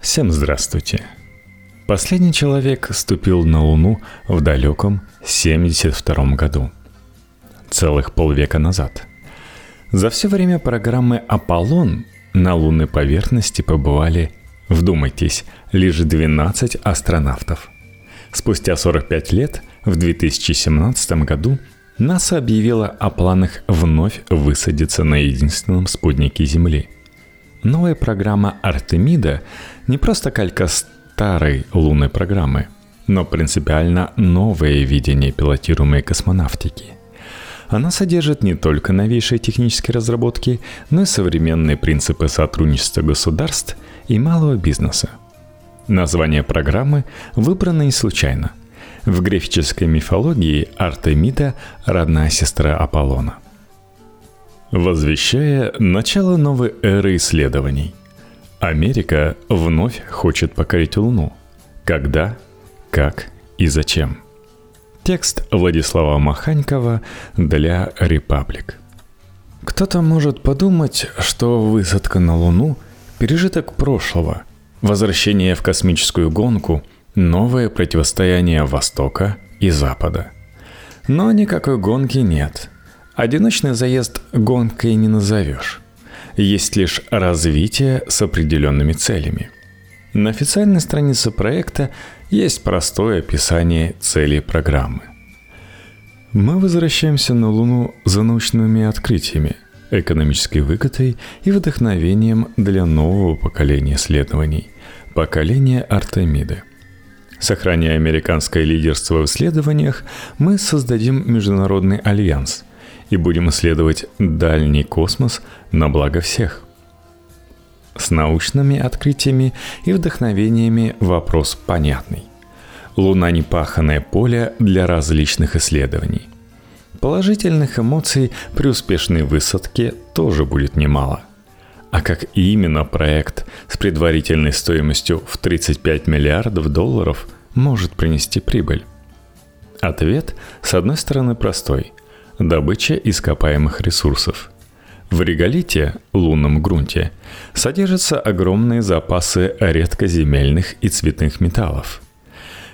Всем здравствуйте. Последний человек ступил на Луну в далеком 72 году. Целых полвека назад. За все время программы «Аполлон» на лунной поверхности побывали, вдумайтесь, лишь 12 астронавтов. Спустя 45 лет, в 2017 году, НАСА объявила о планах вновь высадиться на единственном спутнике Земли – Новая программа Артемида не просто калька старой лунной программы, но принципиально новое видение пилотируемой космонавтики. Она содержит не только новейшие технические разработки, но и современные принципы сотрудничества государств и малого бизнеса. Название программы выбрано не случайно. В греческой мифологии Артемида – родная сестра Аполлона – Возвещая начало новой эры исследований, Америка вновь хочет покорить Луну. Когда, как и зачем. Текст Владислава Маханькова для «Репаблик». Кто-то может подумать, что высадка на Луну – пережиток прошлого, возвращение в космическую гонку, новое противостояние Востока и Запада. Но никакой гонки нет – Одиночный заезд гонкой не назовешь. Есть лишь развитие с определенными целями. На официальной странице проекта есть простое описание целей программы. Мы возвращаемся на Луну за научными открытиями, экономической выгодой и вдохновением для нового поколения исследований – поколения Артемиды – Сохраняя американское лидерство в исследованиях, мы создадим международный альянс, и будем исследовать дальний космос на благо всех. С научными открытиями и вдохновениями вопрос понятный. Луна – непаханное поле для различных исследований. Положительных эмоций при успешной высадке тоже будет немало. А как именно проект с предварительной стоимостью в 35 миллиардов долларов может принести прибыль? Ответ, с одной стороны, простой добыча ископаемых ресурсов. В реголите, лунном грунте, содержатся огромные запасы редкоземельных и цветных металлов.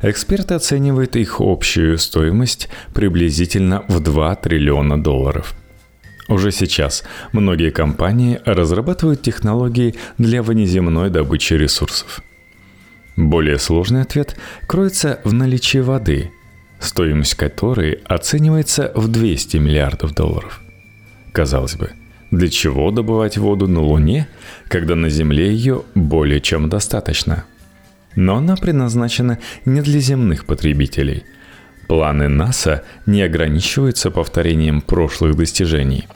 Эксперты оценивают их общую стоимость приблизительно в 2 триллиона долларов. Уже сейчас многие компании разрабатывают технологии для внеземной добычи ресурсов. Более сложный ответ кроется в наличии воды – стоимость которой оценивается в 200 миллиардов долларов. Казалось бы, для чего добывать воду на Луне, когда на Земле ее более чем достаточно? Но она предназначена не для земных потребителей. Планы НАСА не ограничиваются повторением прошлых достижений.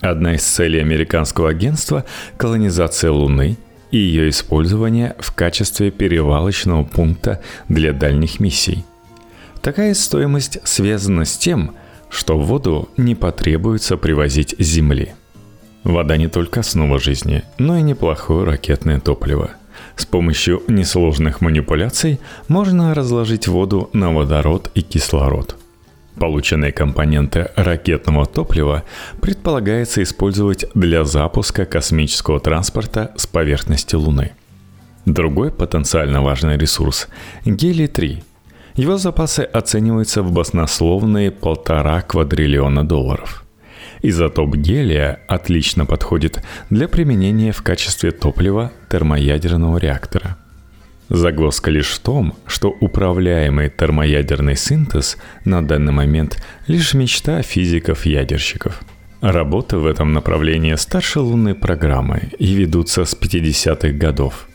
Одна из целей американского агентства – колонизация Луны и ее использование в качестве перевалочного пункта для дальних миссий – Такая стоимость связана с тем, что воду не потребуется привозить с Земли. Вода не только основа жизни, но и неплохое ракетное топливо. С помощью несложных манипуляций можно разложить воду на водород и кислород. Полученные компоненты ракетного топлива предполагается использовать для запуска космического транспорта с поверхности Луны. Другой потенциально важный ресурс – гелий-3 – его запасы оцениваются в баснословные полтора квадриллиона долларов. Изотоп гелия отлично подходит для применения в качестве топлива термоядерного реактора. Загвоздка лишь в том, что управляемый термоядерный синтез на данный момент лишь мечта физиков-ядерщиков. Работы в этом направлении старше лунной программы и ведутся с 50-х годов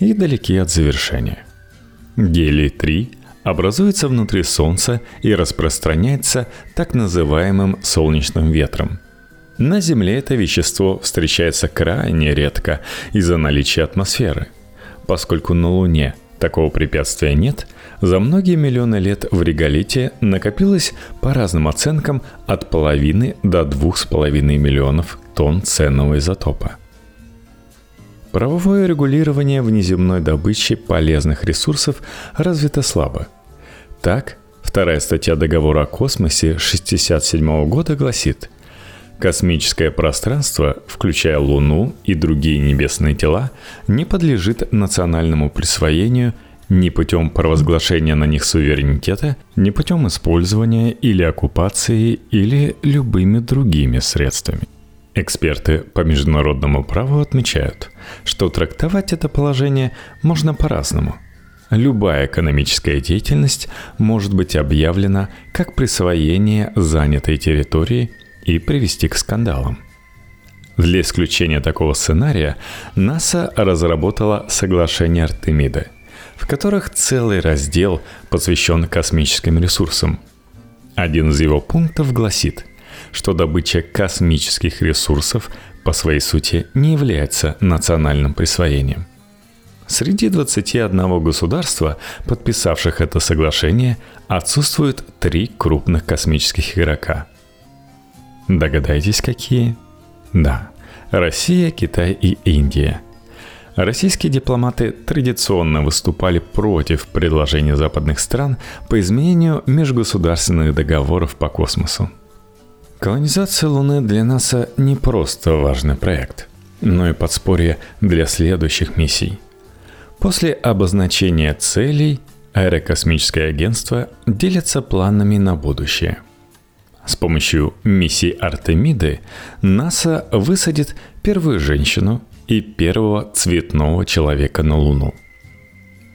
и далеки от завершения. Гелий-3 образуется внутри Солнца и распространяется так называемым солнечным ветром. На Земле это вещество встречается крайне редко из-за наличия атмосферы. Поскольку на Луне такого препятствия нет, за многие миллионы лет в реголите накопилось по разным оценкам от половины до двух с половиной миллионов тонн ценного изотопа. Правовое регулирование внеземной добычи полезных ресурсов развито слабо. Так, вторая статья договора о космосе 1967 года гласит, Космическое пространство, включая Луну и другие небесные тела, не подлежит национальному присвоению ни путем провозглашения на них суверенитета, ни путем использования или оккупации или любыми другими средствами. Эксперты по международному праву отмечают, что трактовать это положение можно по-разному. Любая экономическая деятельность может быть объявлена как присвоение занятой территории и привести к скандалам. Для исключения такого сценария НАСА разработала соглашение Артемида, в которых целый раздел посвящен космическим ресурсам. Один из его пунктов гласит, что добыча космических ресурсов по своей сути не является национальным присвоением. Среди 21 государства, подписавших это соглашение, отсутствуют три крупных космических игрока – Догадайтесь, какие? Да, Россия, Китай и Индия. Российские дипломаты традиционно выступали против предложения западных стран по изменению межгосударственных договоров по космосу. Колонизация Луны для НАСА не просто важный проект, но и подспорье для следующих миссий. После обозначения целей аэрокосмическое агентство делится планами на будущее – с помощью миссии Артемиды НАСА высадит первую женщину и первого цветного человека на Луну.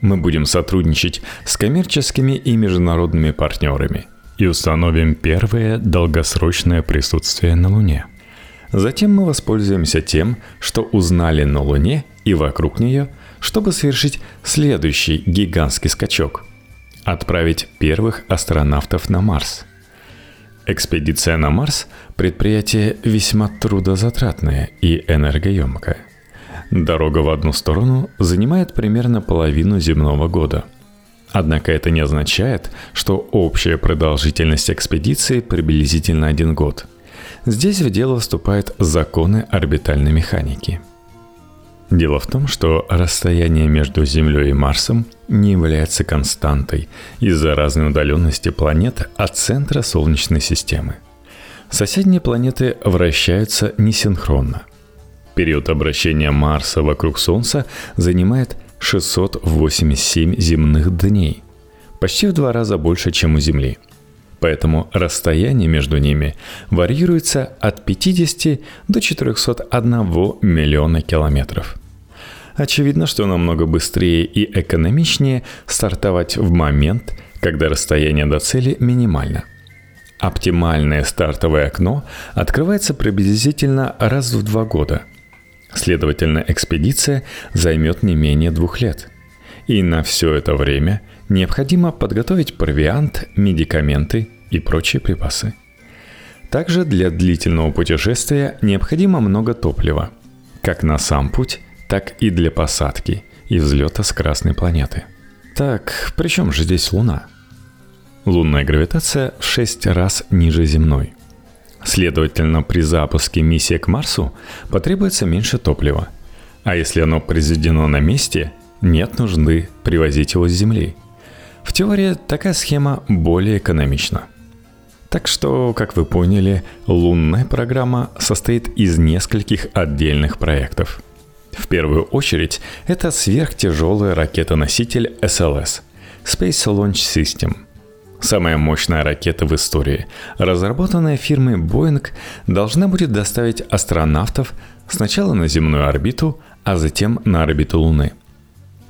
Мы будем сотрудничать с коммерческими и международными партнерами и установим первое долгосрочное присутствие на Луне. Затем мы воспользуемся тем, что узнали на Луне и вокруг нее, чтобы совершить следующий гигантский скачок – отправить первых астронавтов на Марс – Экспедиция на Марс – предприятие весьма трудозатратное и энергоемкое. Дорога в одну сторону занимает примерно половину земного года. Однако это не означает, что общая продолжительность экспедиции приблизительно один год. Здесь в дело вступают законы орбитальной механики – Дело в том, что расстояние между Землей и Марсом не является константой из-за разной удаленности планет от центра Солнечной системы. Соседние планеты вращаются несинхронно. Период обращения Марса вокруг Солнца занимает 687 земных дней, почти в два раза больше, чем у Земли. Поэтому расстояние между ними варьируется от 50 до 401 миллиона километров. Очевидно, что намного быстрее и экономичнее стартовать в момент, когда расстояние до цели минимально. Оптимальное стартовое окно открывается приблизительно раз в два года. Следовательно, экспедиция займет не менее двух лет. И на все это время – необходимо подготовить провиант, медикаменты и прочие припасы. Также для длительного путешествия необходимо много топлива, как на сам путь, так и для посадки и взлета с Красной планеты. Так, при чем же здесь Луна? Лунная гравитация в 6 раз ниже земной. Следовательно, при запуске миссии к Марсу потребуется меньше топлива. А если оно произведено на месте, нет нужды привозить его с Земли – в теории такая схема более экономична. Так что, как вы поняли, лунная программа состоит из нескольких отдельных проектов. В первую очередь, это сверхтяжелая ракета-носитель SLS – Space Launch System – Самая мощная ракета в истории, разработанная фирмой Boeing, должна будет доставить астронавтов сначала на земную орбиту, а затем на орбиту Луны –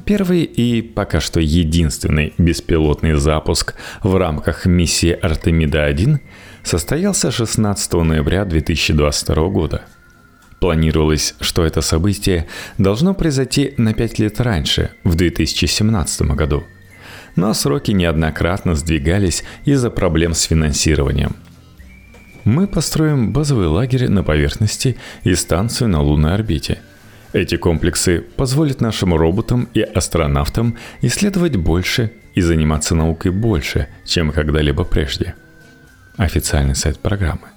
Первый и пока что единственный беспилотный запуск в рамках миссии Артемида-1 состоялся 16 ноября 2022 года. Планировалось, что это событие должно произойти на 5 лет раньше, в 2017 году. Но сроки неоднократно сдвигались из-за проблем с финансированием. Мы построим базовый лагерь на поверхности и станцию на лунной орбите – эти комплексы позволят нашим роботам и астронавтам исследовать больше и заниматься наукой больше, чем когда-либо прежде. Официальный сайт программы.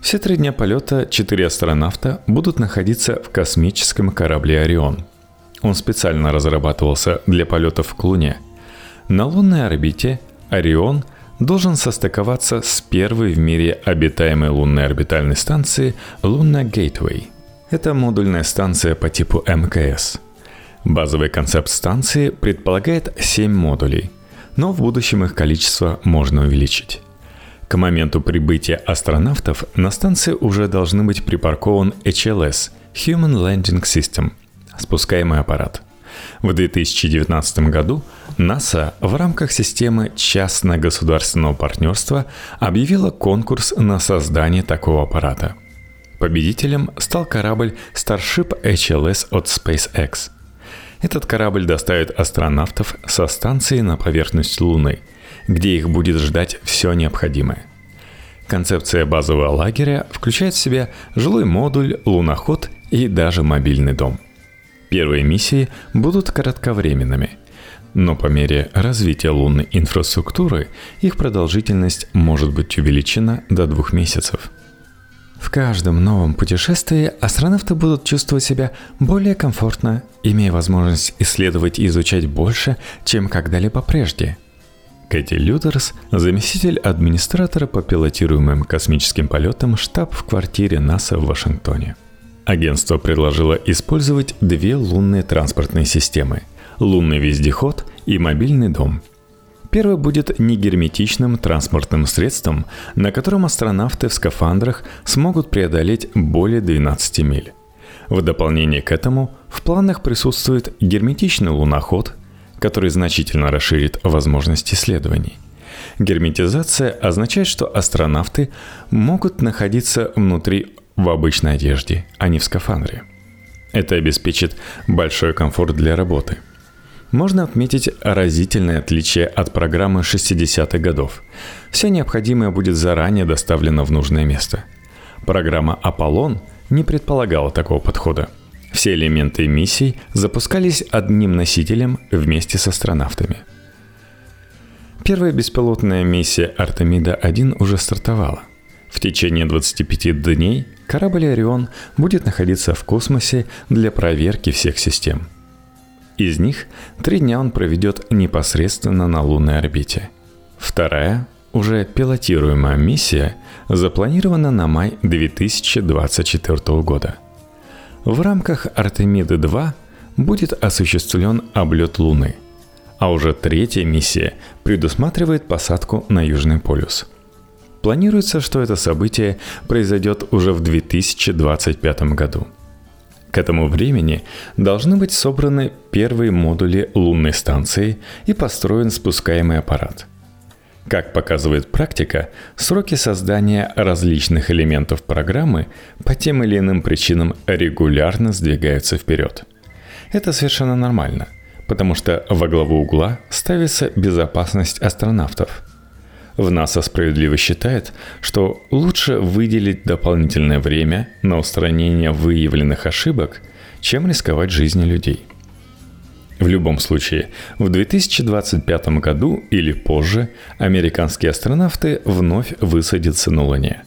Все три дня полета четыре астронавта будут находиться в космическом корабле «Орион». Он специально разрабатывался для полетов к Луне. На лунной орбите «Орион» должен состыковаться с первой в мире обитаемой лунной орбитальной станцией Luna Gateway. Это модульная станция по типу МКС. Базовый концепт станции предполагает 7 модулей, но в будущем их количество можно увеличить. К моменту прибытия астронавтов на станции уже должны быть припаркован HLS – Human Landing System – спускаемый аппарат. В 2019 году НАСА в рамках системы частно-государственного партнерства объявила конкурс на создание такого аппарата. Победителем стал корабль Starship HLS от SpaceX. Этот корабль доставит астронавтов со станции на поверхность Луны – где их будет ждать все необходимое. Концепция базового лагеря включает в себя жилой модуль, луноход и даже мобильный дом. Первые миссии будут кратковременными, но по мере развития лунной инфраструктуры их продолжительность может быть увеличена до двух месяцев. В каждом новом путешествии астронавты будут чувствовать себя более комфортно, имея возможность исследовать и изучать больше, чем когда-либо прежде – Кэти Лютерс, заместитель администратора по пилотируемым космическим полетам штаб в квартире НАСА в Вашингтоне. Агентство предложило использовать две лунные транспортные системы – лунный вездеход и мобильный дом. Первый будет негерметичным транспортным средством, на котором астронавты в скафандрах смогут преодолеть более 12 миль. В дополнение к этому в планах присутствует герметичный луноход который значительно расширит возможности исследований. Герметизация означает, что астронавты могут находиться внутри в обычной одежде, а не в скафандре. Это обеспечит большой комфорт для работы. Можно отметить разительное отличие от программы 60-х годов. Все необходимое будет заранее доставлено в нужное место. Программа «Аполлон» не предполагала такого подхода – все элементы миссий запускались одним носителем вместе с астронавтами. Первая беспилотная миссия Артемида-1 уже стартовала. В течение 25 дней корабль «Орион» будет находиться в космосе для проверки всех систем. Из них три дня он проведет непосредственно на лунной орбите. Вторая, уже пилотируемая миссия, запланирована на май 2024 года – в рамках Артемиды-2 будет осуществлен облет Луны, а уже третья миссия предусматривает посадку на Южный полюс. Планируется, что это событие произойдет уже в 2025 году. К этому времени должны быть собраны первые модули лунной станции и построен спускаемый аппарат – как показывает практика, сроки создания различных элементов программы по тем или иным причинам регулярно сдвигаются вперед. Это совершенно нормально, потому что во главу угла ставится безопасность астронавтов. В НАСА справедливо считает, что лучше выделить дополнительное время на устранение выявленных ошибок, чем рисковать жизнью людей – в любом случае, в 2025 году или позже американские астронавты вновь высадятся на Луне.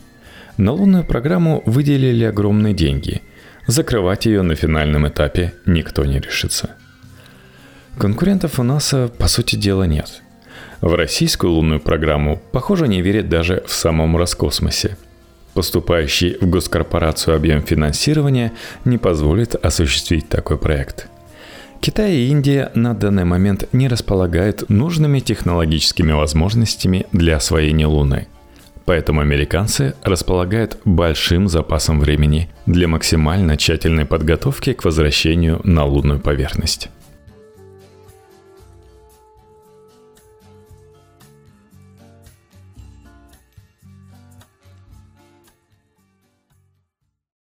На лунную программу выделили огромные деньги. Закрывать ее на финальном этапе никто не решится. Конкурентов у НАСА, по сути дела, нет. В российскую лунную программу, похоже, не верят даже в самом Роскосмосе. Поступающий в госкорпорацию объем финансирования не позволит осуществить такой проект – Китай и Индия на данный момент не располагают нужными технологическими возможностями для освоения Луны. Поэтому американцы располагают большим запасом времени для максимально тщательной подготовки к возвращению на лунную поверхность.